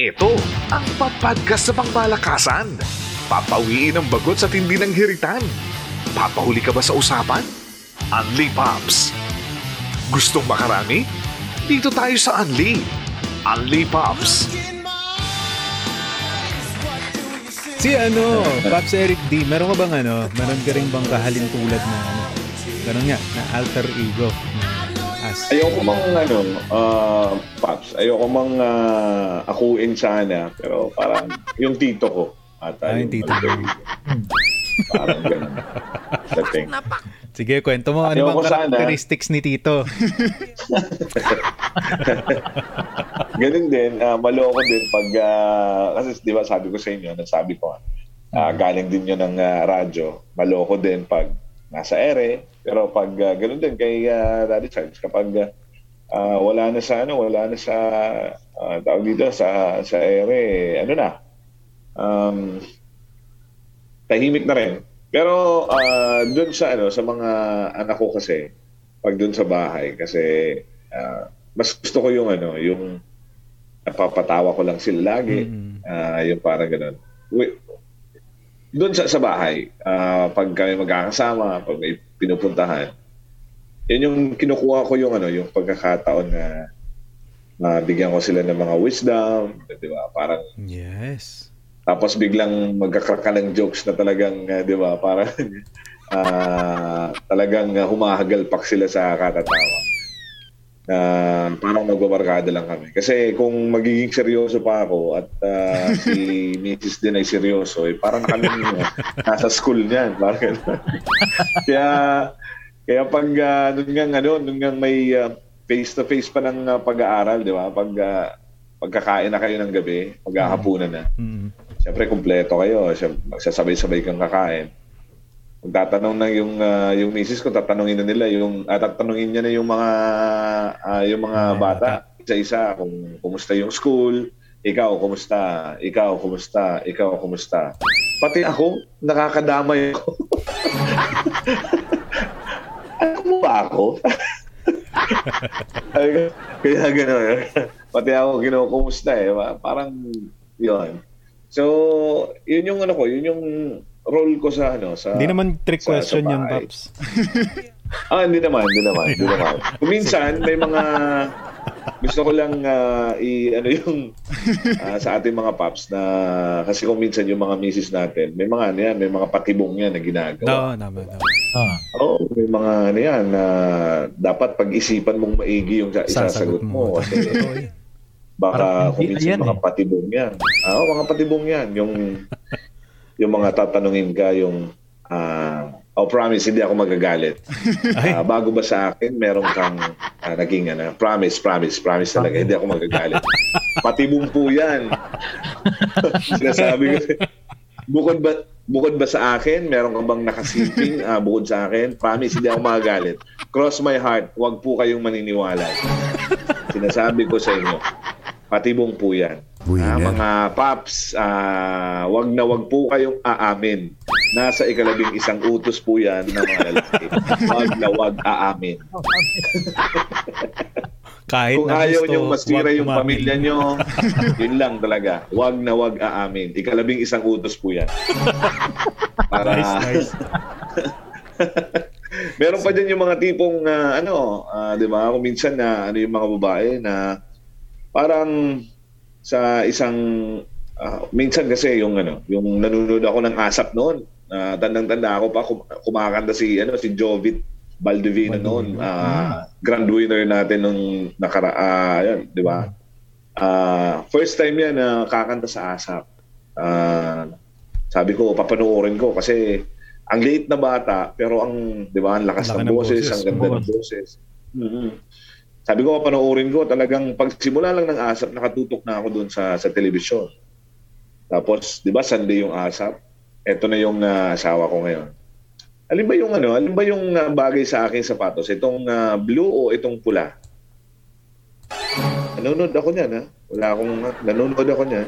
Ito ang papadgas sa pangmalakasan. Papawiin ang bagot sa tindi ng hiritan. Papahuli ka ba sa usapan? Unli Pops. Gustong makarami? Dito tayo sa Unli. Unli Pops. Si ano, Pops Eric D, meron ka bang ano, meron ka rin bang kahalin tulad na ano, ganun nga, na alter ego? As, Ayoko mang ano, uh, Pops, ayoko mang uh, akuin sana, pero parang yung tito ko. At Ah, yung tito mo. Parang ganun. Dating. sige, kwento mo, ano bang sana. characteristics ni Tito? Ganun din, ah, maloko din pag, ah, kasi di ba sabi ko sa inyo, nasabi ko, ah, galing din yun ng ah, radyo, maloko din pag nasa ere, pero pag ah, ganun din kay ah, Daddy Charles, kapag ah, wala na sa ano, wala na sa, ah, tawag dito, sa, sa ere, ano na, um, tahimik na rin. Pero ah, doon sa ano sa mga anak ko kasi pag doon sa bahay kasi ah, mas gusto ko yung ano yung napapatawa ko lang sila lagi. Mm. Ah, yung parang ganun. Doon sa, sa bahay, ah, pag kami magkakasama, pag may pinupuntahan, yun yung kinukuha ko yung ano, yung pagkakataon na mabigyan ko sila ng mga wisdom, di ba? Parang Yes. tapos biglang magkakrak ka ng jokes na talagang, uh, di ba, parang ah, talagang uh, humahagalpak sila sa katatawa. Na parang magbabarkada lang kami. Kasi kung magiging seryoso pa ako at ah, si Mrs. din ay seryoso, eh, parang kami uh, nasa school niyan. Parang kaya, kaya pag uh, nun nga, ano, nun nga may ah, face-to-face pa ng ah, pag-aaral, di ba? Pag ah, pagkakain na kayo ng gabi, paghahapunan na. Mm. Siyempre, kumpleto kayo. Siyempre, magsasabay-sabay kang kakain. Magtatanong na yung uh, yung misis ko, tatanungin na nila yung at tatanungin niya na yung mga ah, yung mga bata isa-isa kung kumusta yung school, ikaw kumusta, ikaw kumusta, ikaw kumusta. Pati ako, nakakadamay ako. Alam mo ba ako? Ay, Kaya gano'n. Pati ako kinukumusta eh. Parang yun. So, yun yung ano ko, yun yung role ko sa ano sa Hindi naman trick sa- question sa yun, bahay. Pops. Ah, hindi naman, hindi naman, hindi naman. Kung minsan may mga gusto ko lang ah, i ano yung ah, sa ating mga paps na kasi kung minsan yung mga misis natin, may mga ano yan, may mga patibong yan na ginagawa. Oo, naman. Ah, Oo, may mga ano yan na dapat pag-isipan mong maigi yung sa- isasagot mo. Kasi baka kung hindi minsan yan mga eh. patibong yan. Ah, Oo, mga patibong yan. Yung, yung mga tatanungin ka, yung, ah, oh, promise, hindi ako magagalit. Ah, bago ba sa akin, meron kang ah, naging ano, promise, promise, promise talaga, hindi ako magagalit. Patibong po yan. Sinasabi ko, bukod ba, bukod ba sa akin, meron ka bang nakasiping ah, bukod sa akin, promise, hindi ako magagalit. Cross my heart, wag po kayong maniniwala. Sinasabi ko sa inyo, patibong po yan. Ah, mga paps, ah, wag na wag po kayong aamin. Nasa ikalabing isang utos po yan ng mga lalaki. Wag na wag aamin. kahit Kung na ayaw gusto, nyo masira yung umamin. pamilya nyo, yun lang talaga. Wag na wag aamin. Ikalabing isang utos po yan. Para, Nice, nice. Meron pa dyan yung mga tipong ah, ano, ah, 'di ba? Kung minsan na ano yung mga babae na parang sa isang ah, minsan kasi yung ano, yung nanonood ako ng ASAP noon. Uh, tandang-tanda ako pa kum- kumakanta si ano si Jovit Baldovino noon. ah, grand winner natin nung nakara yun, 'di ba? Ah, first time yan na kakanta sa ASAP. Ah, sabi ko papanoorin ko kasi ang liit na bata pero ang 'di ba ang lakas Laki ng boses, ang ganda ng boses. Mhm. Sabi ko papanoorin ko talagang pagsimula lang ng ASAP nakatutok na ako doon sa sa telebisyon. Tapos 'di ba Sunday yung ASAP? Ito na yung ah, asawa ko ngayon. Alin ba yung ano, alin ba yung ah, bagay sa akin sapatos? Itong ah, blue o itong pula? Nanonood ako niyan, ha? Wala akong, nanonood ako niyan.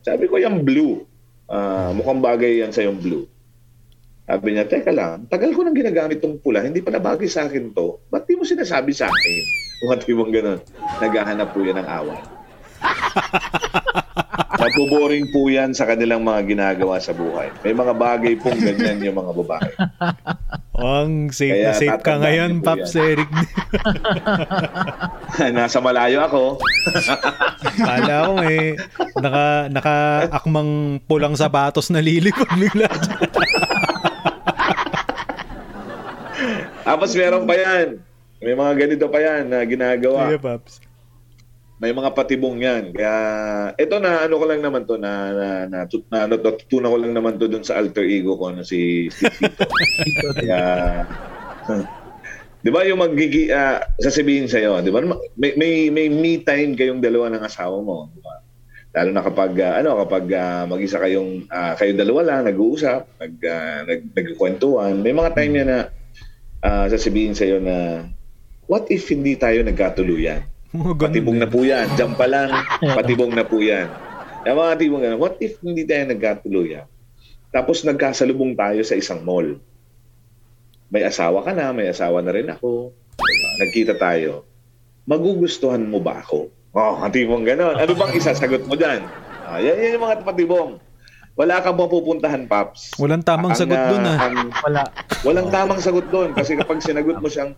Sabi ko, yung blue. Ah, mukhang bagay yan sa yung blue. Sabi niya, teka lang, tagal ko nang ginagamit tong pula, hindi pala bagay sa akin to. Ba't di mo sinasabi sa akin? Kung at ibang ganun, naghahanap po yan ng away. Napuboring po yan sa kanilang mga ginagawa sa buhay. May mga bagay pong ganyan yung mga babae. Ang safe Kaya na safe ka ngayon, Paps. Eric. Nasa malayo ako. Kala ko may naka, naka akmang pulang sapatos na lilipad bigla. Tapos meron pa yan. May mga ganito pa yan na ginagawa. Sige, Paps. May mga patibong yan. Kaya, ito na, ano ko lang naman to, na, na, na, na ano, natutunan ko lang naman to dun sa alter ego ko na si, si Tito. Kaya, di ba yung magigi, ah, sasabihin sa'yo, di ba, may, may, may me time kayong dalawa ng asawa mo, di ba? Lalo na kapag, ah, ano, kapag ah, mag-isa kayong, ah, kayong dalawa lang, nag-uusap, nag, nag, nagkukwentuhan, may mga time yan na ah, sasabihin sa'yo na, what if hindi tayo nagkatuluyan? Ganun Patibong eh. na po yan. Diyan pa lang, patibong na po yan. Yung mga tibong ganun, what if hindi tayo nagkatuluyan? Tapos nagkasalubong tayo sa isang mall. May asawa ka na, may asawa na rin ako. Diba? Nagkita tayo. Magugustuhan mo ba ako? Oh, ang tibong gano'n. Ano bang isasagot mo dyan? Ah, yan, yan yung mga patibong. Wala kang mapupuntahan, Paps. Walang tamang Ang, sagot ah, dun ah. ang- Wala. Walang tamang sagot doon kasi kapag sinagot mo siyang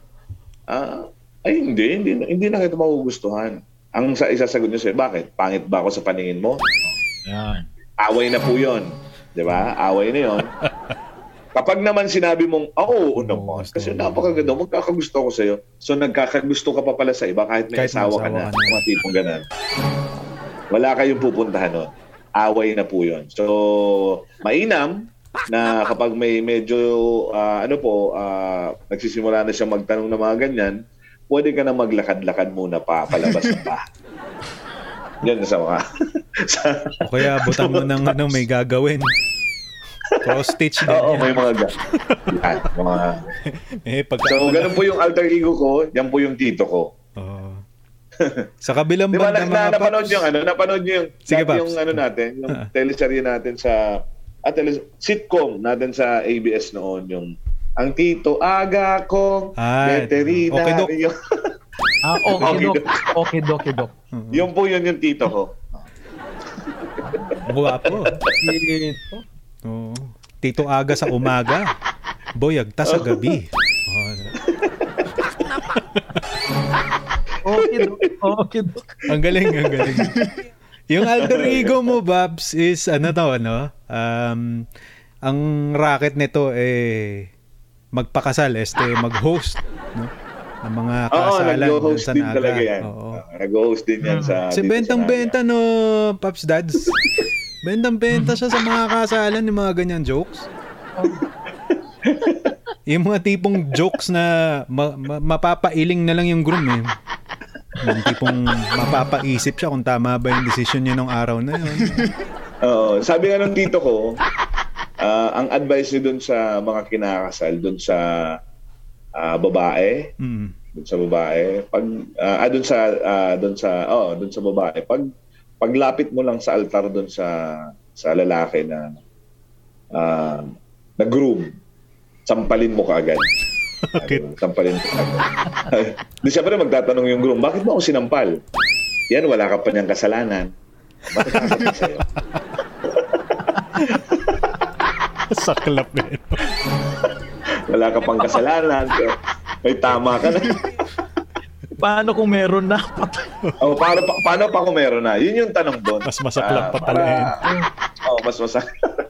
ah, ay hindi, hindi, hindi na kita magugustuhan. Ang sa isasagot niyo sa'yo, bakit? Pangit ba ako sa paningin mo? Yan. Away na po yun. Di ba? Away na yun. Kapag naman sinabi mong, oo, oo naman, kasi mo. napakaganda, magkakagusto ko sa'yo. So nagkakagusto ka pa pala sa iba kahit may Kahit asawa ka asawa na. ka na. Mga tipong ganun. Wala kayong pupuntahan nun. Away na po yun. So, mainam na kapag may medyo, ah, ano po, ah, nagsisimula na siya magtanong ng mga ganyan, pwede ka na maglakad-lakad muna pa palabas ng bahay. Yan sa mga... sa, O kaya butan mo ng ano, may gagawin. Cross stitch din Oo, yan. may mga ga- Yan, mga... Eh, pagka... So, ganun po yung alter ego ko, yan po yung tito ko. Sa kabilang Di ba, banda na, na, mga napanood paps. yung ano, napanood niyo yung, Sige, yung ano natin, yung Ah. teleserye natin sa, at tele, sitcom natin sa ABS noon, yung ang tito aga kong Ah, veterinaryo. Ah, okay, dok. Okay, dok, okay, dok. yung po yun yung tito ko. Guwapo. Ito. Oo. Tito aga sa umaga. Boyagta sa gabi. Oh, Okay. Okay, ang galing, ang galing. Yung alter ego mo, Babs, is ano to, ano? Um, ang racket nito eh magpakasal, este mag-host, no? Ng mga Oo, kasalan nag-host sa din Naga. talaga yan. Oo. Nag-host din yan sa... Si dito sa bentang-benta no, Paps Dads. Bentang-benta siya sa mga kasalan ng mga ganyan jokes. yung mga tipong jokes na ma- ma- mapapailing na lang yung groom eh. Yung tipong mapapaisip siya kung tama ba yung decision niya nung araw na yun. Oo. Sabi nga ng tito ko, ah, ang advice niyo dun sa mga kinakasal, dun sa ah, babae, Mm. dun sa babae, pag ah, ah, dun sa ah, dun sa oh, dun sa babae, pag paglapit mo lang sa altar dun sa sa lalaki na ah, na groom, sampalin mo kaagad. Bakit? Ano, sampalin mo kaagad. Di siyempre magtatanong yung groom, bakit mo ako sinampal? Yan, wala ka pa niyang kasalanan. Bakit nakakapit sa'yo? Saklap na yun. Wala ka pang kasalanan. May tama ka na. Paano kung meron na? Oh, paano, pa, paano pa kung meron na? Yun yung tanong doon. Mas masaklap Ah, pa pala yun. Oo, oh, mas masaklap.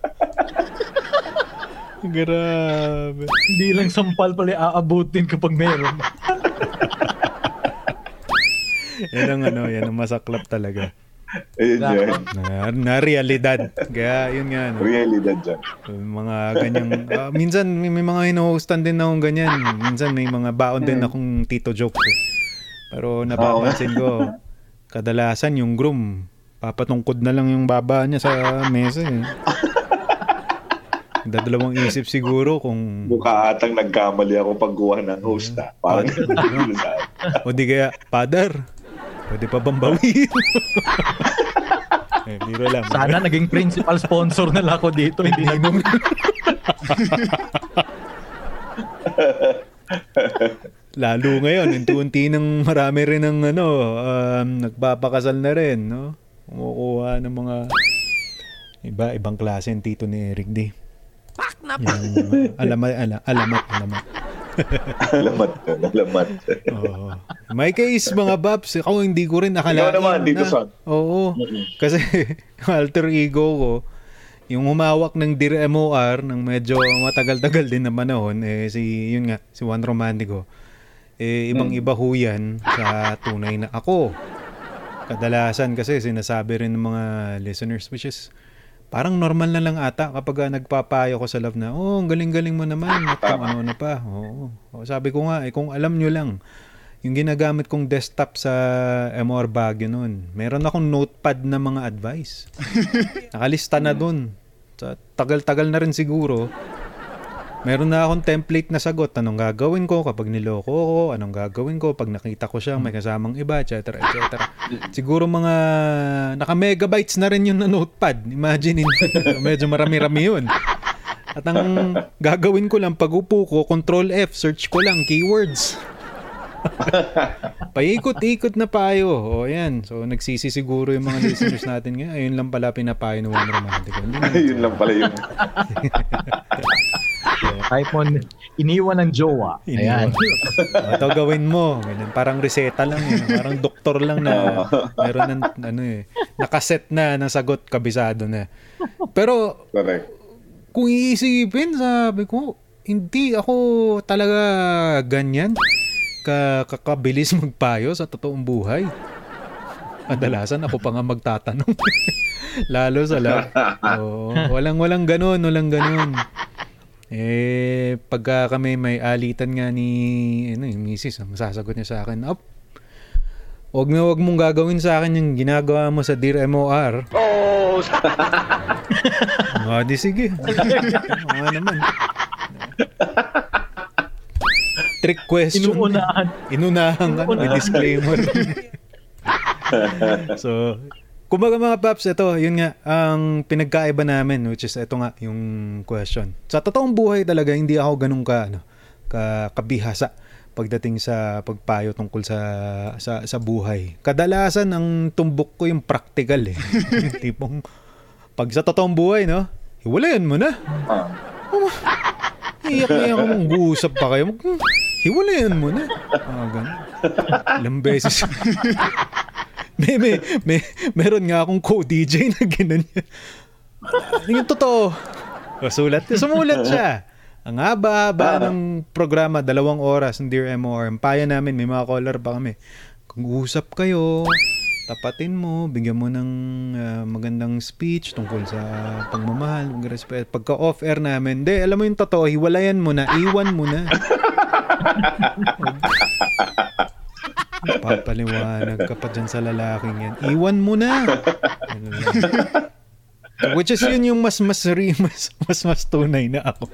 Grabe. Hindi lang sampal pala aabutin kapag meron. Yan ang ano, yan ang masaklap talaga. Ayun yun. Na, na realidad. Kaya yun nga. No? Realidad dyan. Yung mga ganyang ah, minsan may, may mga hino-hostan din akong ganyan minsan may mga baon din akong tito jokes eh. pero napapansin ko kadalasan yung groom papatungkod na lang yung baba niya sa mesa eh. dadalawang isip siguro kung Mukha atang nagkamali ako pagkuha ng host ah. Parang o di kaya father pwede pa bang bawiin eh, biro lang Sana naging principal sponsor na lang ako dito. Hindi na Lalo ngayon, unti-unti ng marami rin ng ano, um, nagpapakasal na rin, no? Kumukuha ng mga iba, ibang klase ng tito ni Eric D. Yung, alamat, ala, alamat, alamat. alamat, alamat. Oo. May case mga Babs, ako hindi ko rin nakalain Ikaw naman, dito, na, son. Oo. Kasi alter ego ko, yung humawak ng Dear MOR ng medyo matagal-tagal din na panahon, eh, si, yun nga, si Juan Romantico, eh, ibang-iba ho yan sa tunay na ako. Kadalasan kasi sinasabi rin ng mga listeners, which is, parang normal na lang ata kapag uh, nagpapayo ko sa love na, oh, ang galing-galing mo naman, at kung ano na pa. Oo. Oh, sabi ko nga, eh, kung alam nyo lang, yung ginagamit kong desktop sa MR Baguio noon, meron akong notepad na mga advice. Nakalista na dun. Sa tagal-tagal na rin siguro. Meron na akong template na sagot. Anong gagawin ko kapag niloko ko? Anong gagawin ko pag nakita ko siya may kasamang iba, etc. etc. Siguro mga naka-megabytes na rin yun na notepad. Imagine, medyo marami-rami yun. At ang gagawin ko lang, pag upo ko, control F, search ko lang, keywords. Paikot-ikot na payo. O yan. So nagsisi siguro yung mga listeners natin ngayon. Ayun lang pala pinapayo ng One Romantic. Yun lang pala yun. Type mo, iniwan ng jowa. Ayan. Ito gawin mo. Ganyan. Parang reseta lang. Eh. Parang doktor lang na meron ng ano eh. Nakaset na ng sagot kabisado na. Pero Correct. kung iisipin, sabi ko, hindi ako talaga ganyan ka kakabilis magpayo sa totoong buhay. Kadalasan ako pa nga magtatanong. Lalo sa love. Oo, walang walang ganun, walang ganun. Eh, pagka kami may alitan nga ni ano, yung misis, ang sasagot niya sa akin, Up, Huwag na huwag mong gagawin sa akin yung ginagawa mo sa Dear MOR. Oh! ah, di sige. Oo naman. Trick question. Inuunahan. Inunahan ka. May disclaimer. so, kumbaga mga paps, ito, yun nga, ang pinagkaiba namin, which is ito nga, yung question. Sa totoong buhay talaga, hindi ako ganun ka, ano, ka, kabihasa pagdating sa pagpayo tungkol sa sa sa buhay. Kadalasan ang tumbok ko yung practical eh. Tipong pag sa totoong buhay, no? Hiwalayan mo na. Ah. Oh, iyak na iyak mong guusap pa kayo. Hiwalayan mo na. Ah, ganun. Ilang beses. may, may, may, meron nga akong co-DJ na ganun. Yung totoo. Sulat. Sumulat siya. Ang haba-haba ng programa, dalawang oras ng Dear MOR. Ang paya namin, may mga caller pa kami. Kung usap kayo, tapatin mo, bigyan mo ng uh, magandang speech tungkol sa pagmamahal, respeto. Pagka off-air namin, de, alam mo yung totoo, hiwalayan mo na, iwan mo na. Papaliwanag ka pa dyan sa lalaking yan. Iwan mo na. Ano. Which is yun yung mas mas mas mas, mas tunay na ako.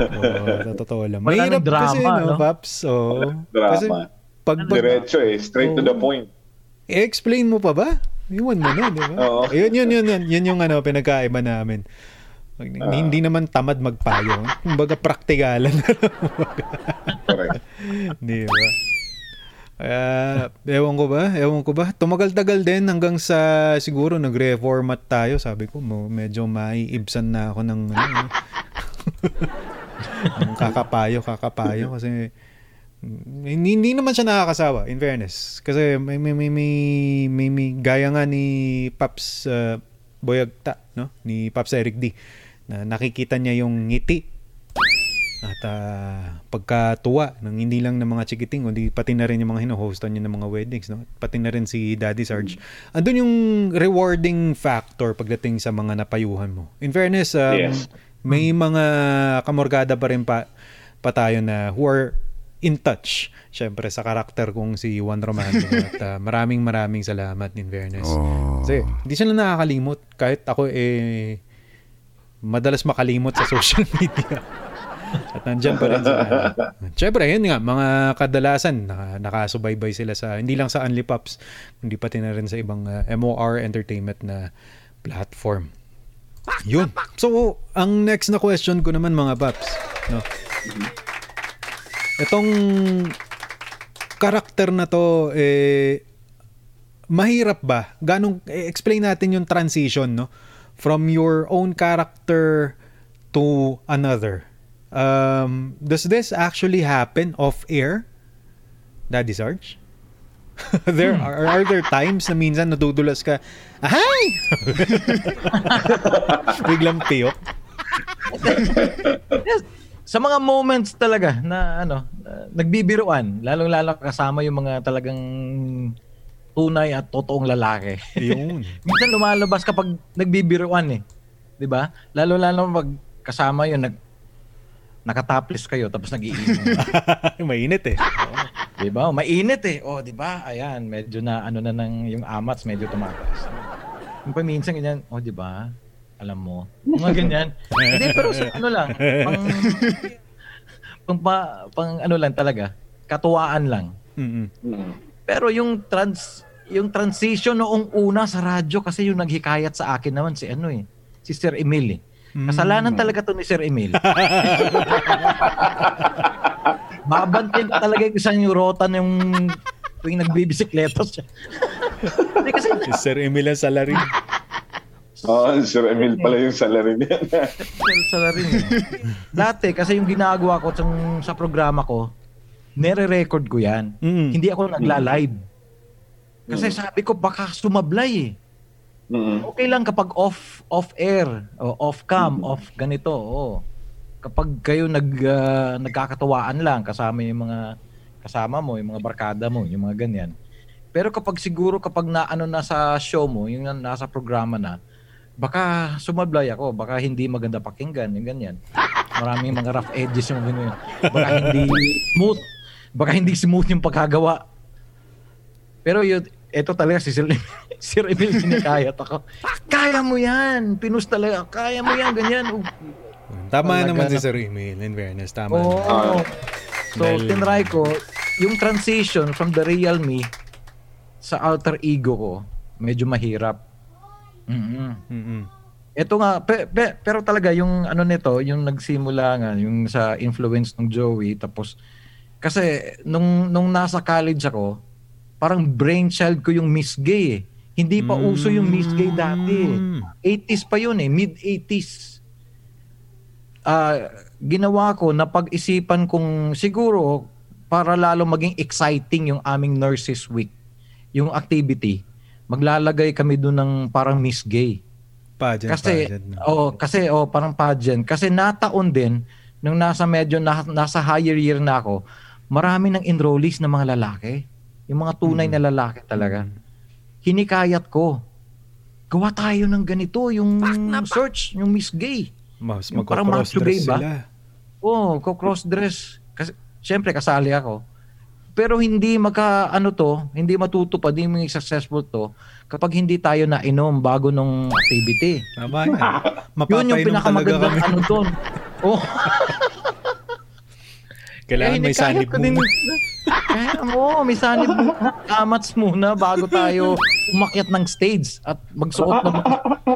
oh, totoo lang. Mahirap drama, kasi, no, no? Paps? Oh, Drama. Kasi, pag, pag, Diretso eh. Straight to the point. I-explain mo pa ba? Iwan mo na, di ba? Oo. Yun, yun, yun, yun, yun yung ano, pinagkaiba namin. Pag- hindi naman tamad magpayo. Kumbaga, praktikalan na lang. Correct. Di ba? Kaya, ewan ko ba? Ewan ko ba? Tumagal-tagal din hanggang sa siguro nag-reformat tayo. Sabi ko, mo, medyo maiibsan na ako ng ano, ng kakapayo, kakapayo. Kasi hindi, hindi naman siya nakakasawa, in fairness. Kasi may, may, may, may, may, may gaya nga ni Paps uh, Boyagta, no? ni Paps Eric D. Na nakikita niya yung ngiti at ah, pagkatuwa ng hindi lang ng mga chikiting, kundi pati na rin yung mga hino-hostan niya ng mga weddings. No? Pati na rin si Daddy Sarge. Andun yung rewarding factor pagdating sa mga napayuhan mo. In fairness, um, Yes. may mga kamorgada pa rin pa, pa tayo na who are in touch. Siyempre, sa karakter kong si Juan Romano. at ah, maraming maraming salamat in fairness. Kasi hindi sila nakakalimot. Kahit ako eh madalas makalimot sa social media. At nandyan pa rin sila. Siyempre, yun nga, mga kadalasan, naka, nakasubaybay sila sa, hindi lang sa Unli Pops, kundi pati na rin sa ibang uh, MOR Entertainment na platform. Yun. So, ang next na question ko naman mga Paps, no? Itong karakter na to, eh, mahirap ba? Ganong, eh, explain natin yung transition, no? From your own character to another. Um, does this actually happen off-air? Daddy Sarge? there Hmm. are, are there times na minsan nadudulas ka, ahay! Biglang piyok. Sa mga moments talaga na ano, uh, nagbibiruan, lalong-lalo kasama yung mga talagang tunay at totoong lalaki. Yun. Minsan lumalabas kapag nagbibiruan eh. 'Di ba? Lalo-lalo pag kasama yun nag nakataplis kayo tapos nagiinom. Mainit eh. 'Di ba? Mainit eh. Oh, 'di ba? Ayan, medyo na ano na ng yung amats medyo tumataas. Yung pa minsan ganyan, oh, 'di ba? Alam mo. Mga ganyan. Hindi pero sa ano lang, pang pang, pa- pang ano lang talaga, katuwaan lang. Mm-mm. Mm. Pero yung trans yung transition noong una sa radyo kasi yung naghikayat sa akin naman si ano eh, si Sir Emil eh. Kasalanan talaga to ni Sir Emil. Babantin ko talaga yung isang yung rotan yung tuwing nagbibisikleta siya. Kasi Si Sir Emil ang salarin. Oh, Sir Emil pala yung salary niya. sa rin. eh. Dati kasi yung ginagawa ko sa, sa programa ko, nire-record ko yan. Mm. Hindi ako nagla-live. Kasi sabi ko baka sumablay eh. Mm. Okay lang kapag off off air o off cam, off ganito. Oo. Kapag kayo nag ah, nagkakatuwaan lang kasama yung mga kasama mo, yung mga barkada mo, yung mga ganyan. Pero kapag siguro kapag na ano na sa show mo, yung na- nasa programa na, baka sumablay ako, baka hindi maganda pakinggan, yung ganyan. Maraming mga rough edges yung ganyan. Baka hindi smooth. Baka hindi smooth yung pagkagawa. Pero yun, eto talaga si Sir, Sir Emil sinikayat ako. Kaya mo yan! Pinus talaga. Kaya mo yan, ganyan. Oh. Tama Talaga naman si Sir Emil, in fairness. Tama. Oo. Ah. So, Dahil- tinry ko, yung transition from the real me sa alter ego ko, medyo mahirap. Mm Mm-mm. Ito nga, pe- pe- pero talaga yung ano nito, yung nagsimula nga, yung sa influence ng Joey, tapos, kasi nung, nung nasa college ako, parang brainchild ko yung Miss Gay eh. Hindi pa uso yung Miss Gay dati. Mm. 80s pa yun eh, mid-80s. Ah, ginawa ko na pag-isipan kong siguro para lalo maging exciting yung aming Nurses Week, yung activity, maglalagay kami doon ng parang Miss Gay. Pageant, Kasi pageant. no? oh, kasi oh parang pageant kasi nataon din nung nasa medyo na, nasa higher year na ako, marami ng enrollees na mga lalaki. Yung mga tunay na lalaki talaga. Hinikayat ko. Gawa tayo ng ganito, yung search, yung Miss Gay. Mas yung parang macho magko-crossdress gay ba? sila. Oh, ko cross dress. Kasi syempre kasali ako. Pero hindi maka ano to, hindi matutupad, hindi maging successful to kapag hindi tayo na inom bago nung activity. Tama yan. Yun yung pinakamagandang ano doon. Oh, Kailangan may sanib muna. Kaya mo, may sanib. Kamats muna bago tayo umakyat ng stage at magsuot ng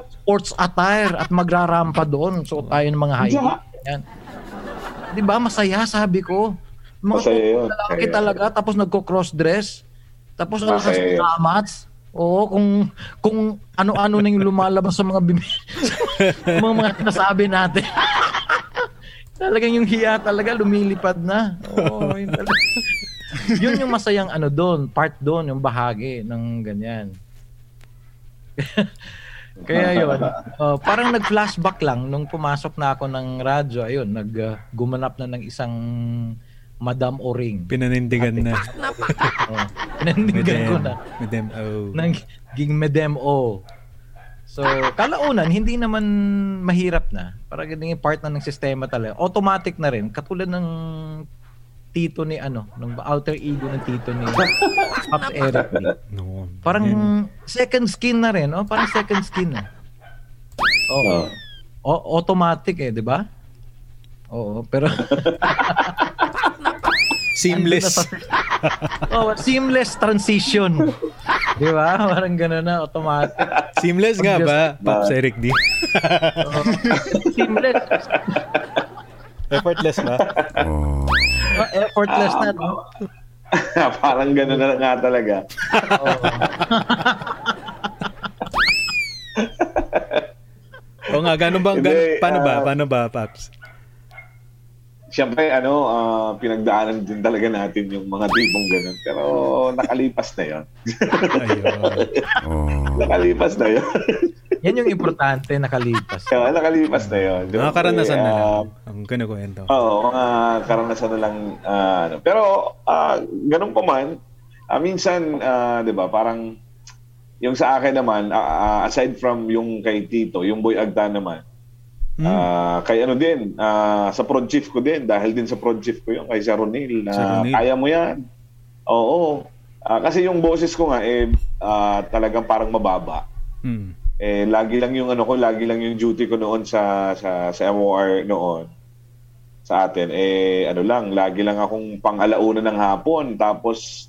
sports attire at magrarampa doon. Suot tayo ng mga high. Yan. Di ba? Masaya, sabi ko. Mga Masaya yun. lalaki Masaya. talaga, tapos nagko-cross dress. Tapos ng yun. kamats. Oo, kung kung ano-ano na yung lumalabas sa mga bimi, sa mga mga nasabi natin. Talagang yung hiya talaga lumilipad na. Oo, yun, talaga. yun yung masayang ano doon, part doon, yung bahagi ng ganyan. Kaya yun, uh, parang nag-flashback lang nung pumasok na ako ng radyo, ayun, nag uh, gumanap na ng isang Madam Oring. Pinanindigan na. Oh, Pinandigan ko na. Madam, oh. Naging Medem O. So, kalaunan, hindi naman mahirap na. Para ganyan yung part na ng sistema talaga. Automatic na rin. Katulad ng tito ni ano, ng alter ego ng tito ni Pops Eric. No. Parang Yan. second skin na rin. Oh, parang second skin na. Oo. Oh. O- automatic eh, di ba? Oo, pero Seamless. oh, seamless transition. Di ba? Parang gano'n na, automatic. Seamless nga ba, Pops Eric D? Oo. seamless. Effortless ba? Ah, effortless na, no? Parang gano'n na nga talaga. O nga, ganun ba? Hindi, Gan- paano ba? ah, Paano ba, Paps? Siyempre, ano, ah, pinagdaanan din talaga natin yung mga tipong ganun. Pero nakalipas na yon. Ayun. nakalipas na yon. Yan yung importante, nakalipas. Kaya nakalipas na yon. Mga karanasan na lang. Ah, Ang kinukwento. Oo, mga karanasan na lang. ah, ano. Pero, ah, ganun pa man, ah, minsan, ah, di ba, parang, yung sa akin naman, ah, ah, aside from yung kay Tito, yung Boy Agda naman, Hmm. ah, kay ano din, ah, sa prod chief ko din, dahil din sa prod chief ko yung kay Sir Ronil, na Sir Ronil. kaya mo yan. Oo. Ah, kasi yung boses ko nga, eh, ah, talagang parang mababa. Hmm. Eh, lagi lang yung ano ko, lagi lang yung duty ko noon sa, sa, sa MOR noon sa atin, eh, ano lang, lagi lang akong pang alauna ng hapon, tapos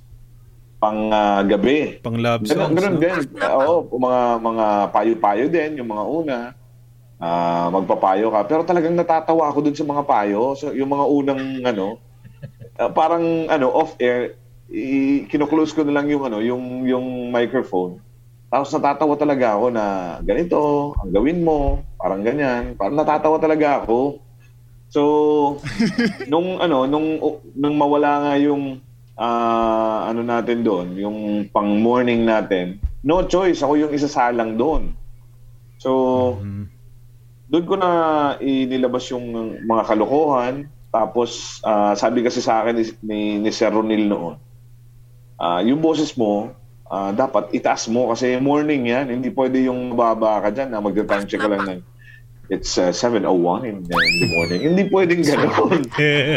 pang ah, gabi. Pang love Ganun, songs. ganun no? din. Oo, mga mga payo-payo din, yung mga una. Ah, magpapayo ka. Pero talagang natatawa ako dun sa mga payo. So, yung mga unang ano, ah, parang ano, off air, i- kino-close ko na lang yung ano, yung yung microphone. Tapos natatawa talaga ako na ganito, ang gawin mo, parang ganyan. Parang natatawa talaga ako. So, nung ano, nung nung mawala nga yung ah, ano natin doon, yung pang morning natin, no choice, ako yung isasalang doon. So, Hmm. Doon ko na inilabas yung mga kalokohan. Tapos, ah, sabi kasi sa akin ni, ni, ni Sir Ronil noon, ah, yung boses mo, ah, dapat itaas mo kasi morning yan. Hindi pwede yung mababa ka dyan na magta-time check ka lang ng it's uh, 7.01 in, in the morning. Hindi pwedeng gano'n.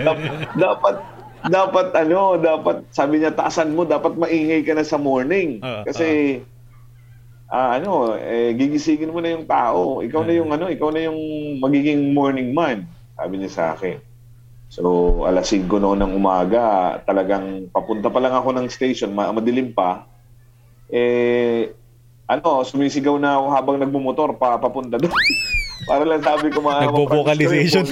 Dap- dapat dapat ano, dapat sabi niya taasan mo, dapat maingay ka na sa morning. Kasi ah, ano, eh, gigisingin mo na yung tao. Ikaw na yung ano, ikaw na yung magiging morning man, sabi niya sa akin. So, alas 5 noon ng umaga, talagang papunta pa lang ako ng station, ma- madilim pa. Eh, ano, sumisigaw na ako habang nagmumotor pa papunta doon. Para lang sabi ko mga Nagvo-vocalization.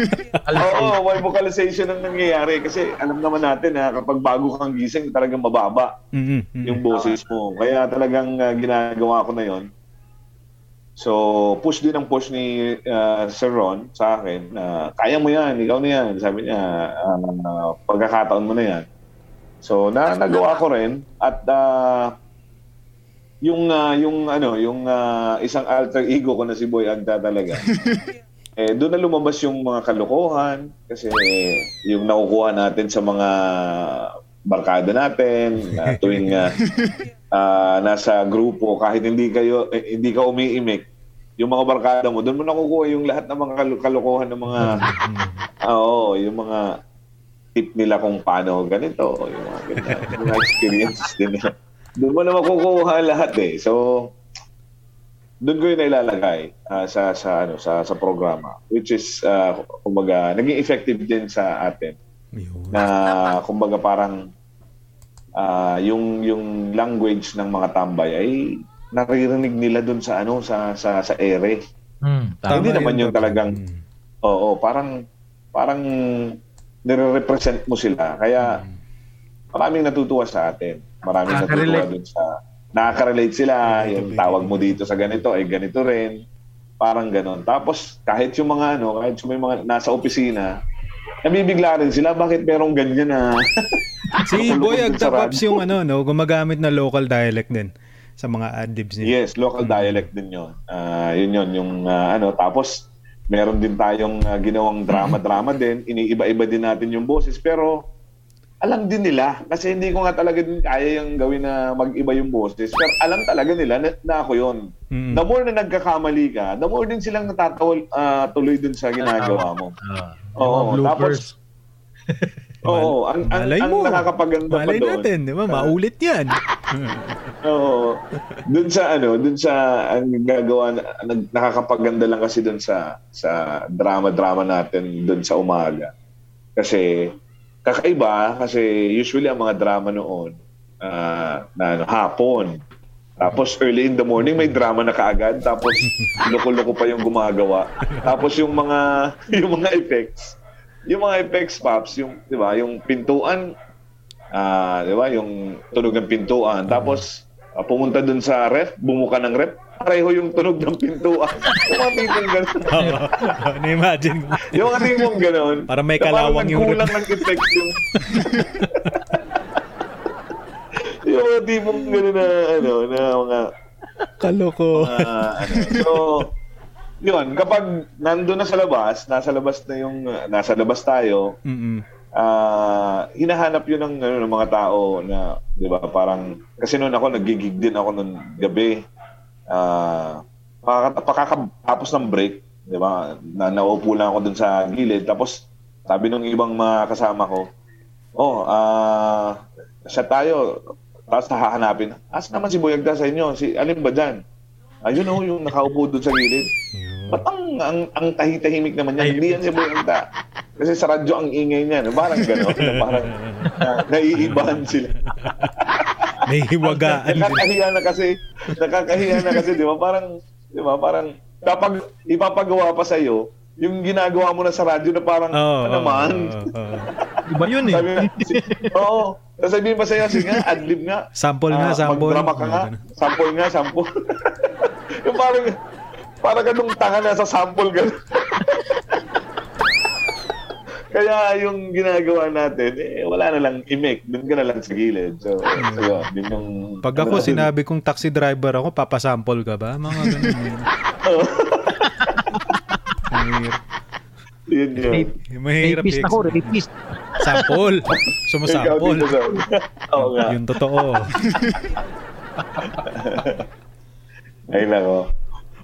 Oo, may vocalization ang nangyayari kasi alam naman natin na kapag bago kang gising talagang mababa Mm, mm, yung boses mo. Kaya talagang uh, ginagawa ko na yon. So, push din ang push ni uh, Sir Ron sa akin na kaya mo yan, ikaw na yan. Sabi niya, uh, pagkakataon mo na yan. So, na nagawa ko rin at uh, yung uh, yung ano, yung uh, isang alter ego ko na si Boy Agda talaga. eh doon na lumabas yung mga kalokohan kasi yung nakukuha natin sa mga barkada natin na tuwing uh, ah, nasa grupo kahit hindi kayo eh, hindi ka umiimik yung mga barkada mo doon mo nakukuha yung lahat ng mga kal- kalokohan ng mga ah, oo yung mga tip nila kung paano ganito yung mga ganyan, yung mga experiences din nila doon mo na makukuha lahat eh so doon ko yung nailalagay ah, sa sa ano sa sa programa which is uh, kumbaga naging effective din sa atin Ayun. na kumbaga parang ah, yung yung language ng mga tambay ay naririnig nila doon sa ano sa sa sa ere. Hmm, tama. Hindi naman yun, yung talagang Mm. oo, parang parang nire-represent mo sila. Kaya maraming natutuwa sa atin. Natutuwa Nakaka-relate. doon sa nakaka-relate sila, yung tawag mo dito sa ganito ay ganito rin. Parang ganon. Tapos kahit yung mga ano, kahit yung may mga nasa opisina, nabibigla rin sila bakit merong ganyan na Si Boy Nakulukod sa Agta Paps radyo. yung ano, no, gumagamit na local dialect din sa mga ad-libs niya. Yes, local dialect din yun. Ah, yun yun, yung ah, ano. Tapos, meron din tayong ah, ginawang drama-drama din. Iniiba-iba din natin yung boses. Pero, alam din nila. Kasi hindi ko nga talaga din kaya yung gawin na mag-iba yung boses. Pero alam talaga nila na, na ako yun. Mm. The more na nagkakamali ka, the more din silang natatawa ah, tuloy dun sa ginagawa mo. Ah, Oo, yung mga bloopers. Oo, ang, ang, Malay ang mo. nakakapaganda pa Malay doon. natin, di ba? Maulit yan. Oo. Doon sa ano, doon sa ang gagawa na- nag- nakakapaganda lang kasi doon sa sa drama-drama natin doon sa umaga. Kasi kakaiba kasi usually ang mga drama noon ah, na ano, hapon. Tapos early in the morning may drama na kaagad tapos loko-loko pa yung gumagawa. Tapos yung mga yung mga effects yung mga effects pops, yung, di ba, yung pintuan, ah, di ba, yung tunog ng pintuan. Tapos, ah, pumunta dun sa ref, bumuka ng ref, pareho yung tunog ng pintuan. yung mga tipong ganun. Oo. Na-imagine ko. yung mga tipong ganun. Para may kalawang yung nagkulang ng effects yung... yung mga tipong ganun na, ano, na mga Kaloko. Ah, ano. So, yun, kapag nandun na sa labas, nasa labas na yung, uh, nasa labas tayo, Mm-mm. ah hinahanap yun ng, ano, ng mga tao na, di ba, parang, kasi noon ako, nagigig din ako noon gabi. Ah, pakaka- pakakatapos ng break, di ba, na, naupo lang ako dun sa gilid. Tapos, sabi nung ibang mga kasama ko, oh, ah, siya tayo, tapos hahanapin, asa naman si Boyagda sa inyo? Si, alin ba dyan? Ayun oh, yung nakaupo doon sa gilid. Ba't ang, ang, ang tahi-tahimik naman yan? Hindi yan si Boyagda. Kasi sa radyo ang ingay niya. Parang gano'n. parang na, naiibahan sila. May hiwagaan. din. nakakahiya na kasi. Nakakahiya na kasi, di ba? Parang, di ba? Parang, kapag ipapagawa pa sa'yo, yung ginagawa mo na sa radyo na parang, Oo. ano naman? oo, oo. Iba yun eh. Sabi oo. Sasabihin pa sa'yo, sige nga, adlib nga. Sample nga, Ah, sample. Magdrama ka nga. Sample nga, sample. yung parang, parang ganung tanga na sa sample ganun. Kaya yung ginagawa natin, eh, wala na lang i-make. Doon ka na lang sa gilid. So, so yun, yun yung... Pag ako ano, sinabi kong taxi driver ako, papasample ka ba? Mga ganun. yun. Mahirap. Yun yun. Rape- Mahirap Rapist ako, rapist. Sample. Sa... Oo nga. Yung totoo. Ay nako.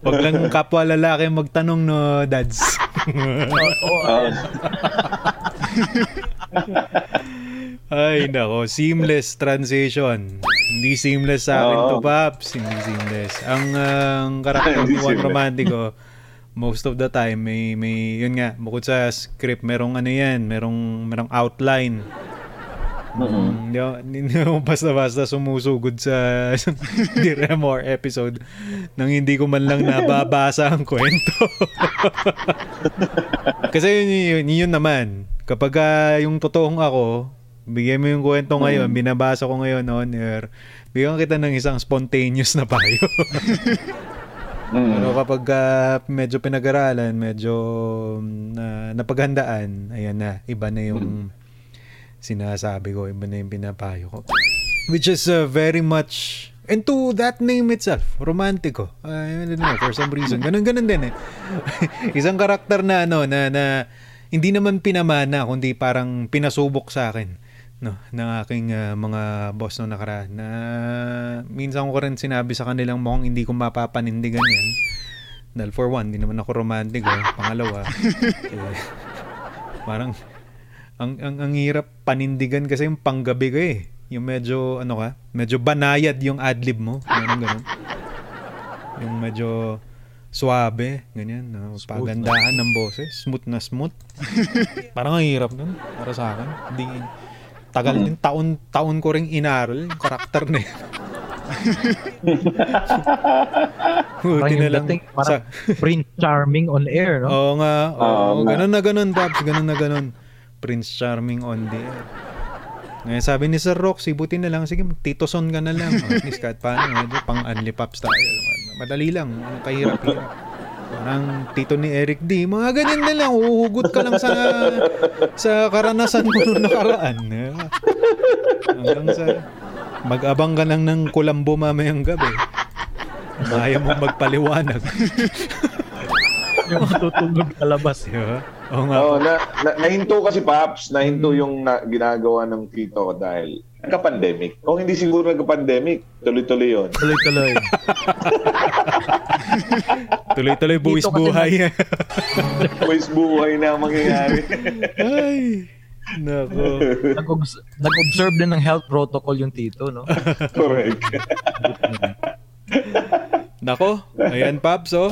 Huwag lang kapwa lalaki magtanong no, dads. Oo. Ay, nako. Seamless transition. Hindi seamless sa akin to. Paps. Hindi seamless. Ang uh, karakter ni Juan. Romantico, most of the time, may, may, yun nga, bukod sa script, merong ano yan, merong, merong outline. Mm, Hindi ako- basta-basta sumusugod sa direm or episode nang hindi ko man lang nababasa ang kwento. Kasi yun, yun, yun naman. Kapag ah, yung totoong ako, bigyan mo yung kwento ngayon, binabasa ko ngayon on air, bigyan kita ng isang spontaneous na payo. Mm. Pero kapag ah, medyo pinag-aralan, medyo mm, na napaghandaan, ayan na, iba na yung sinasabi ko, iba na yung pinapayo ko. Which is uh, very much into that name itself, romantiko. I don't know, for some reason. Ganun, ganun din eh. Isang karakter na ano, na, na hindi naman pinamana, kundi parang pinasubok sa akin no ng aking uh, mga boss no nakaraan na minsan ko rin sinabi sa kanilang mukhang hindi ko mapapanindigan yan dahil for one, hindi naman ako romantic eh. pangalawa eh, parang ang, ang ang hirap panindigan kasi yung panggabi ko eh yung medyo ano ka medyo banayad yung adlib mo ganun ganun yung medyo suabe ganyan no? pagandahan ng boses smooth na smooth parang ang hirap nun para sa akin hindi tagal din taon taon ko ring inaral yung karakter na yun Buti Parang na yung lang dating, sa, parang Prince Charming on air, no? Oo nga. Oo, nga. ganun na ganun, Pops. Ganun na ganun. Prince Charming on the air. Ngayon sabi ni Sir Roxy, buti na lang. Sige, Tito Son ka na lang. At least kahit paano. Medyo pang Unli Pops tayo. Madali lang. Kahirap-hirap. Parang tito ni Eric D. Mga ganyan na lang. Uhugot ka lang sa sa karanasan mo nung nakaraan. Hanggang sa mag-abang ka lang ng kulambo mamayang gabi. Kaya mo magpaliwanag. yung matutulog sa labas. Di ba? Oo nga. Oo, na, na, nahinto kasi Paps, nahinto yung na, ginagawa ng tito ko dahil nagka-pandemic. O hindi siguro nagka-pandemic, tuloy-tuloy yun. Tuloy-tuloy. Tuloy-tuloy buwis buhay. Boys buhay na ang mangyayari. Ay. Nako. Nag-obs- Nag-observe din ng health protocol yung tito, no? Correct. Nako. Ayan, Paps, oh.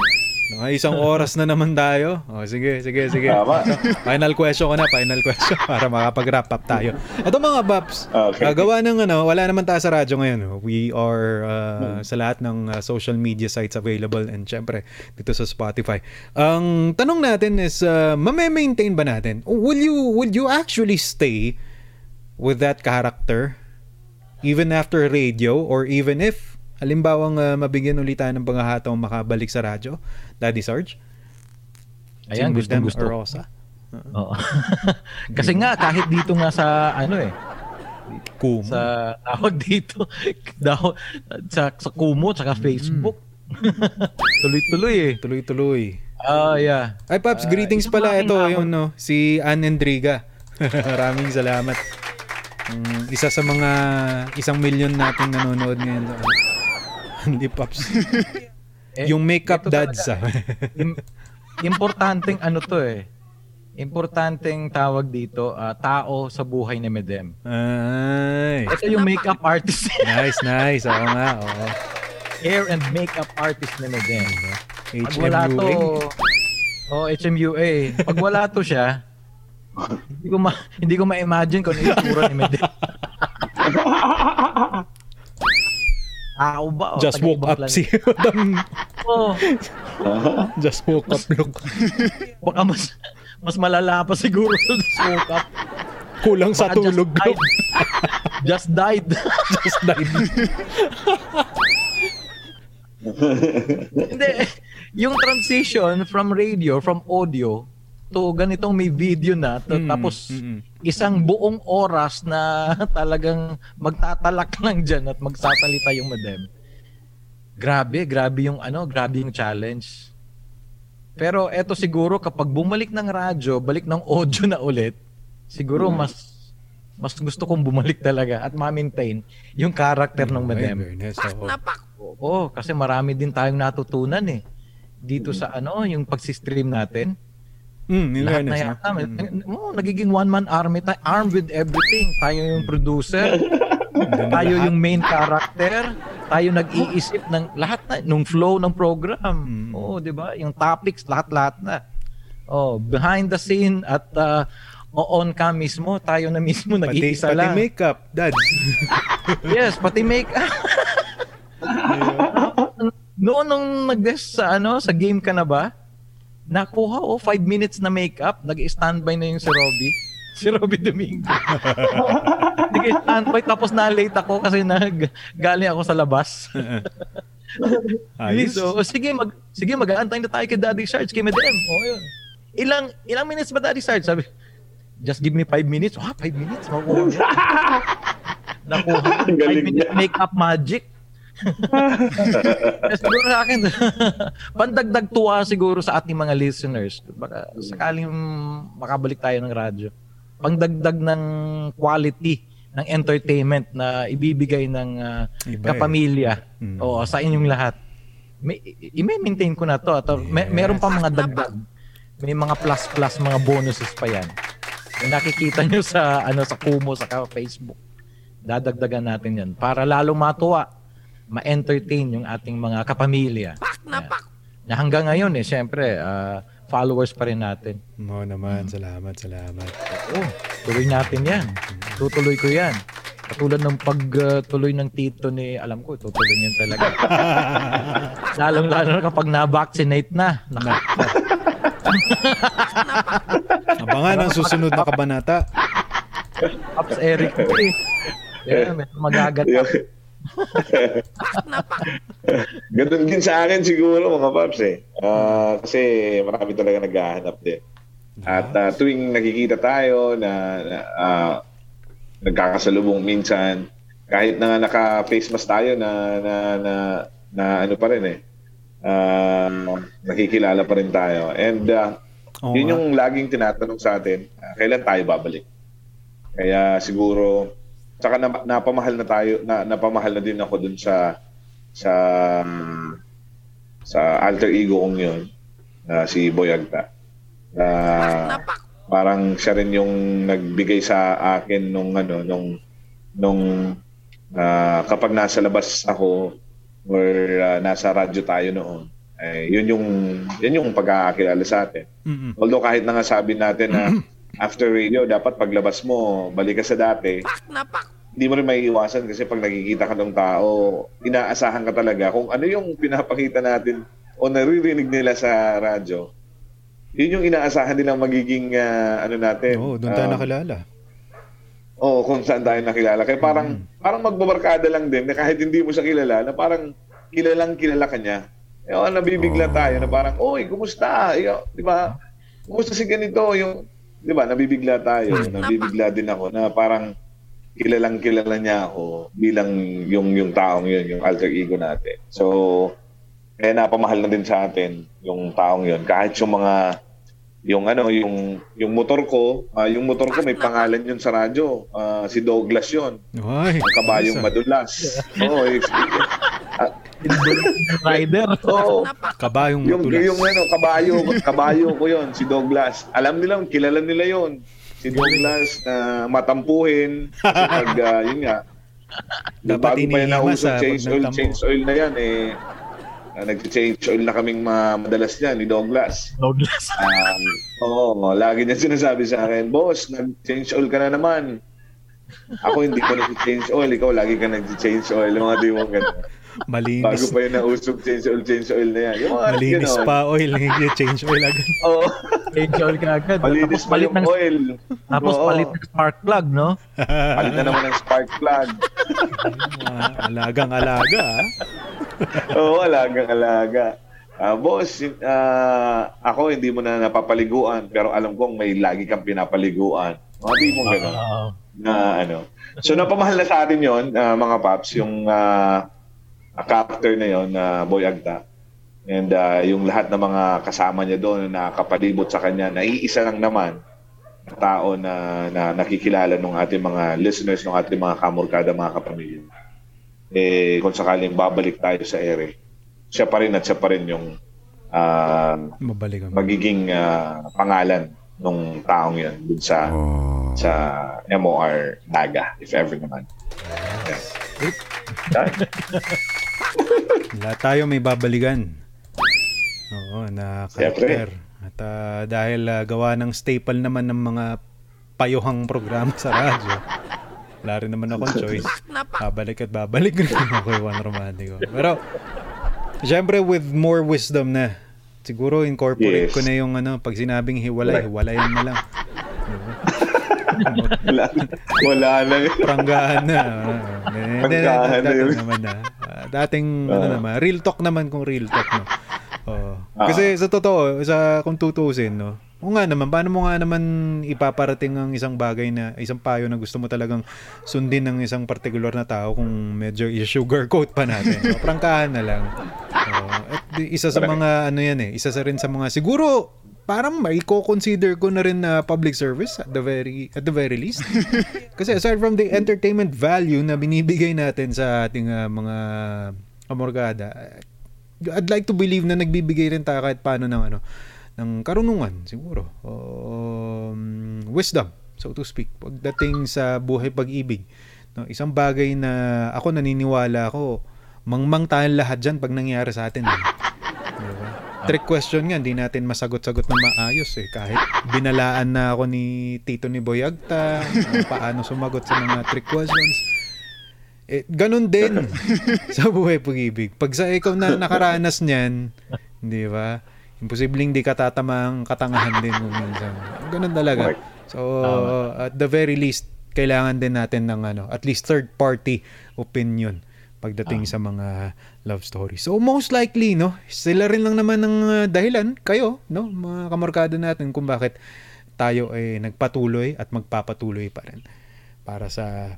Mga isang oras na naman tayo. O, sige, sige, sige. Tama. Final question ko na, final question para makapag-wrap up tayo. Ito mga Baps, Okay. uh, gawa ng ano, wala naman tayo sa radyo ngayon. oh. We are uh, sa lahat ng uh, social media sites available and syempre dito sa Spotify. Ang tanong natin is, uh, mame-maintain ba natin? Will you, would you actually stay with that character even after radio or even if halimbawang uh, mabigyan ulit tayo ng panghahatong makabalik sa radyo, Daddy Sarge? Ayan, gusto. or Rosa? Oo. Kasi nga, kahit dito nga sa, ano eh, Kumu. sa tawag dito, daw, sa, sa Kumu, saka Facebook. Tuloy-tuloy eh. Tuloy-tuloy. Ah, yeah. Ay, Paps, Ah, greetings pala. Ito, yung no, si Ann Endriga. Maraming salamat. Um, isa sa mga isang milyon natin nanonood ngayon. sa Only Pops. Eh, yung makeup dads. ah. Im- importanteng ano to eh. Importanteng tawag dito, ah, tao sa buhay ni Medem. Ay. Ito yung makeup artist. Nice, nice. Oo nga, oo. Hair and makeup artist ni Medem. Pag wala to, oh, HMUA. Pag wala to siya, hindi ko ma hindi ko ma-imagine kung ano yung ni Medem. Tao ba? O Just woke up si? Madam. Oh, Just woke up look. baka mas mas malala pa siguro sa just woke up. Kulang sa Baka just tulog died. look. Just died. Just died. Hindi. Yung transition from radio, from audio, to ganitong may video na, to, Mm, tapos mm, mm. isang buong oras na talagang magtatalak lang dyan at magsasalita yung madem. Grabe, grabe yung ano, grabe yung challenge. Pero eto siguro kapag bumalik ng radyo, balik ng audio na ulit, siguro mas mas gusto kong bumalik talaga at ma-maintain yung character ng madem. Ay, fairness, oo. Oo, kasi marami din tayong natutunan eh. Dito sa ano, yung pag-stream natin. Mm, Lahat na yata. may- Mm. oh, nagiging one-man army tayo. Armed with everything. Tayo yung producer. tayo yung main character. Tayo nag-iisip ng lahat na, nung flow ng program. Mm. Oo, di ba? Yung topics, lahat-lahat na. Oh, behind the scene at uh, on cam mismo, tayo na mismo Pati, nag-iisa pati lang. makeup, dads. Yes, pati make Noon nung nag-guest sa ano, sa game ka na ba? Nakuha oh, 5 minutes na makeup, nag-standby na yung si Robby. Si Robby Domingo. Nag-standby tapos na-late ako kasi nag galing ako sa labas. Ayos. So, sige, mag sige mag-aantay na tayo kay Daddy Sarge, kay Medem. Oh, yun. Ilang ilang minutes ba Daddy Sarge? Sabi, just give me 5 minutes. Ah, 5 minutes? Makuha. Nakuha. Ang 5 galing minutes makeup magic. Siguro sa akin, pandagdag tuwa siguro sa ating mga listeners. Baka sakaling makabalik tayo ng radyo. Pangdagdag ng quality ng entertainment na ibibigay ng ah, Iba eh. kapamilya. Mm. Oo, sa inyong lahat. May, i-maintain ko na to. At may, meron pa mga dagdag. May mga plus plus mga bonuses pa yan. Yung nakikita nyo sa ano sa Kumu sa Facebook. Dadagdagan natin yan para lalong matuwa, ma-entertain yung ating mga kapamilya. Yan. Na hanggang ngayon eh, syempre, ah, followers pa rin natin. Oo naman, salamat, salamat. Oo, tuloy natin yan. Tutuloy ko yan. Katulad ng pagtuloy ng tito ni, alam ko, tutuloy niyan talaga. Lalong-lalo na kapag na-vaccinate na. Naka, Abangan ang susunod na kabanata. Pops Eric eh. Yeah, may magagat. Ganun din sa akin siguro mga paps eh. Ah, kasi marami talaga naghahanap din. At ah, tuwing nakikita tayo na, na ah, nagkakasalubong minsan, kahit na naka-face mask tayo na, na, na, na ano pa rin eh, ah, nakikilala pa rin tayo. And Oo yun yung laging tinatanong sa atin, ah, kailan tayo babalik? Kaya siguro, saka na, napamahal na tayo, na, napamahal na din ako dun sa sa sa alter ego kong yun, na si Boy Agta. Na parang siya rin yung nagbigay sa akin nung ano nung nung ah, kapag nasa labas ako or ah, nasa radyo tayo noon Eh, yun yung yun yung pagkakakilala sa atin. Mm-mm. Although kahit na nga sabi natin na after radio, dapat paglabas mo, balik ka sa dati. Hindi mo rin may iwasan kasi pag nakikita ka ng tao, inaasahan ka talaga kung ano yung pinapakita natin o naririnig nila sa radyo. Yun yung inaasahan nilang magiging ah, ano natin. Oo, doon tayo um, nakilala. Oo, kung saan tayo nakilala. Kaya parang, parang magbabarkada lang din na kahit hindi mo siya kilala, na parang kilalang kilala ka niya. Eh, oh, nabibigla tayo na parang, oy, kumusta? Ikaw, di ba? Kumusta si ganito? Yung, di ba, nabibigla tayo. Nabibigla din ako na parang kilalang kilala niya ako bilang yung yung taong yun, yung alter ego natin. So, kaya napamahal na din sa atin yung taong yun. Kahit yung mga yung ano, yung yung motor ko, ah, yung motor ko may pangalan yun sa radyo. Ah, si Douglas yun. Ay, Ang kabayong madulas. Ah, Rider. oo. Kabayong yung madulas. yung ano, kabayo, kabayo ko yun, si Douglas. Alam nila, kilala nila yun. Si Douglas na matampuhin. Kasi pag, ah, yun nga, Dapat bago pa yan nauso, ah, change oil, change oil na yan eh. Uh, nag-change oil na kaming ma- madalas yan ni Douglas. Douglas. Um, oo, lagi niya sinasabi sa akin, Boss, nag-change oil ka na naman. Ako hindi ko nag-change oil, ikaw lagi ka nag-change oil. Yung mga di mo ganun. Bago Malinis. pa yun nausog change oil, change oil na yan. Yung mga Malinis ganon. pa oil. Hindi change oil agad. Oo, Change oil ka agad. malinis Tapos pa palit yung ng, oil. tapos Oo. palit ng spark plug, no? Palit na naman ng spark plug. Ah, alagang alaga. ah. Oo, alagang alaga. Ah, boss, ah, ako hindi mo na napapaliguan pero alam kong may lagi kang pinapaliguan. Mga di mo gano'n. Na ano. So napamahal na sa atin 'yon, ah, mga paps, yung ah, character na 'yon na Boy Agta. And ah, yung lahat ng mga kasama niya doon na kapalibot sa kanya, naiisa lang naman na tao na, na nakikilala ng ating mga listeners, ng ating mga kamorkada, mga kapamilya. Eh, kung sakaling babalik tayo sa ere, siya pa rin at siya pa rin yung ah, Mabalik magiging ah, pangalan ng taong yun dun sa sa MOR Naga, if ever naman. Yeah. Tayo may babalikan. Oo, na character. At ah, dahil ah, gawa ng staple naman ng mga payuhang programa sa radyo, wala rin naman akong choice. Babalik at babalik rin ako kay Juan Romantico. Pero, syempre with more wisdom na. Siguro incorporate Yes. ko na yung ano, pag sinabing hiwalay, hiwalayan na lang. wala, wala na yun. Pranggahan na. Hindi, hindi, Pranggahan na yun. naman na. Ah, dating, ano Ah. naman, real talk naman kung real talk, no? Oo. Ah. Kasi sa totoo, sa kung tutusin, no? O nga naman, paano mo nga naman ipaparating ang isang bagay na, isang payo na gusto mo talagang sundin ng isang particular na tao kung medyo i-sugarcoat pa natin. So, prangkahan na lang. Oo. at isa sa mga, ano yan eh, isa sa rin sa mga, siguro, parang may consider ko na rin na public service at the very at the very least. Kasi aside from the entertainment value na binibigay natin sa ating ah, mga amorgada, I'd like to believe na nagbibigay rin tayo kahit paano ng ano ng karunungan siguro. Um, wisdom, so to speak. Pagdating sa buhay pag-ibig. No, isang bagay na ako naniniwala ako, mangmang tayong lahat dyan pag nangyari sa atin. Eh. Diba? Trick question nga, hindi natin masagot-sagot na maayos eh. Kahit binalaan na ako ni Tito ni Boyagta, paano sumagot sa mga trick questions. Eh, ganun din sa buhay pag-ibig. Pag sa ikaw na nakaranas niyan, di ba? Imposibleng di katatamang katangahan din mo minsan. Ganun talaga. So, at the very least, kailangan din natin ng ano, at least third party opinion pagdating sa mga love story. So most likely, no, sila rin lang naman ng uh, dahilan kayo, no, mga kamorkada natin kung bakit tayo ay nagpatuloy at magpapatuloy pa rin para sa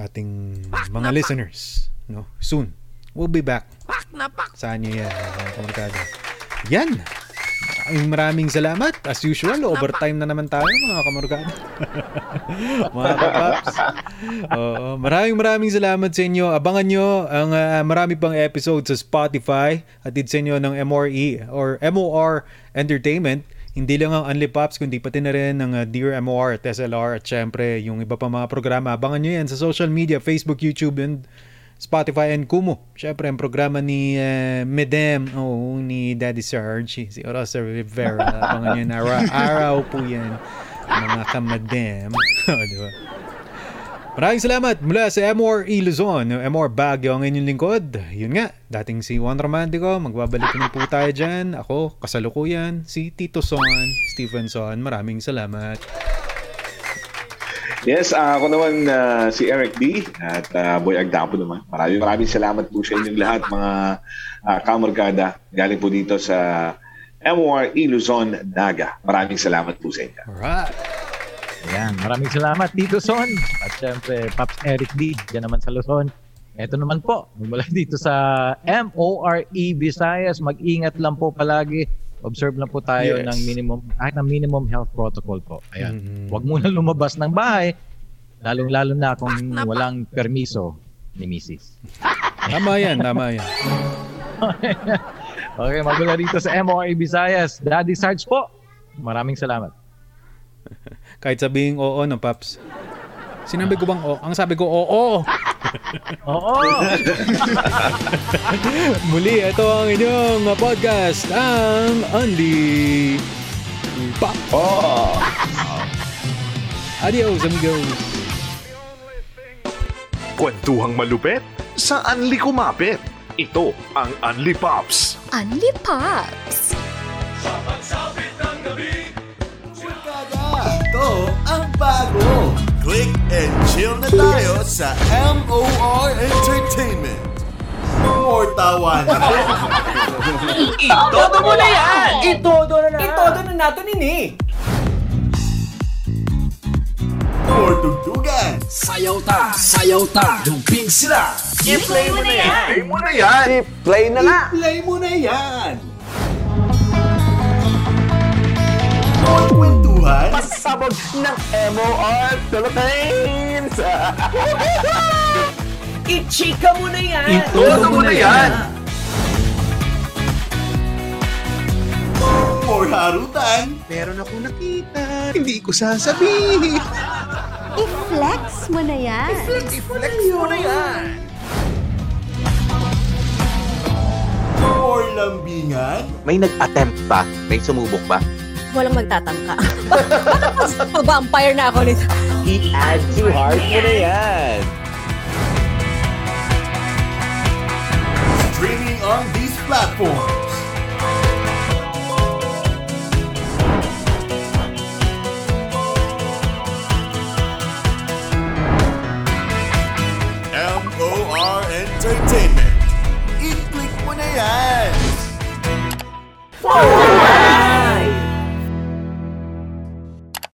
ating mga listeners, no. Soon, we'll be back. Saan niyo yan, mga kamorkada? Yan. Maraming salamat. As usual, overtime na naman tayo, mga kamorkada. mga kapaps. Oo, maraming maraming salamat sa inyo. Abangan nyo ang ah, marami pang episode sa Spotify at sa inyo ng MRE or MOR Entertainment. Hindi lang ang Unli Pops, kundi pati na rin ng ah, Dear MOR at SLR at syempre yung iba pa mga programa. Abangan nyo yan sa social media, Facebook, YouTube, and Spotify and Kumu. Siyempre, ang programa ni uh, Medem, oh, ni Daddy Sarge, si Rosa Rivera. Abangan nyo na ara- araw po yan. Mga kamadem. oh, di ba? Maraming salamat mula sa MOR Luzon, MOR Baguio ang inyong lingkod. Yun nga, dating si Juan Romantico, magbabalik na po tayo dyan. Ako, kasalukuyan, si Tito Son, Stevenson. Maraming salamat. Yes, uh, ako naman uh, si Eric D at uh, Boy Agdapo naman. Maraming maraming salamat po sa inyong lahat mga uh, kamarkada galing po dito sa MOR Luzon, Naga. Maraming salamat po sa inyo. Alright. Ayan, maraming salamat Tito Son. At syempre, Pops Eric D, dyan naman sa Luzon. Ito naman po, mula dito sa MORE Visayas, mag-ingat lang po palagi. Observe lang po tayo Yes. ng minimum, kahit ng minimum health protocol po. Ayan. Mhm. Huwag muna lumabas ng bahay, lalong-lalo na kung walang permiso ni Mrs. Tama yan, tama yan. okay, magmula dito sa MORE Visayas, Daddy Sarge po. Maraming salamat. Kahit sabihin oo, no, Paps. Sinabi ko bang oo? Ang sabi ko, oo. Oo! Muli, ito ang inyong podcast, ang Only Pop. Oh! Adios, amigos. Kwentuhang malupet sa Anli Kumapit. Ito ang Anli Pops. Unli Pops! Ito ang bago. Click and chill na tayo sa MOR Entertainment. More tawanan. Itodo mo na yan! Itodo na na! Itodo na natin ini! More tugtugan. Sayaw ta, sayaw ta, jumping sila. I-play mo na yan! Ay mo na yan! Play na na! Play mo na yan. More kwentuhan. Pasabog ng MOR Philippines! I-chika mo na yan! Itodo mo na yan. More harutan. Meron ako nakita, hindi ko sasabihin. I-flex mo na yan! I-flex mo na yan! More lambingan. May nag-attempt ba? May sumubok ba? Walang magtatangka. Baka vampire na ako nito. I-add to heart mo na yan! Streaming on these platforms. MOR Entertainment. I-click mo na yan.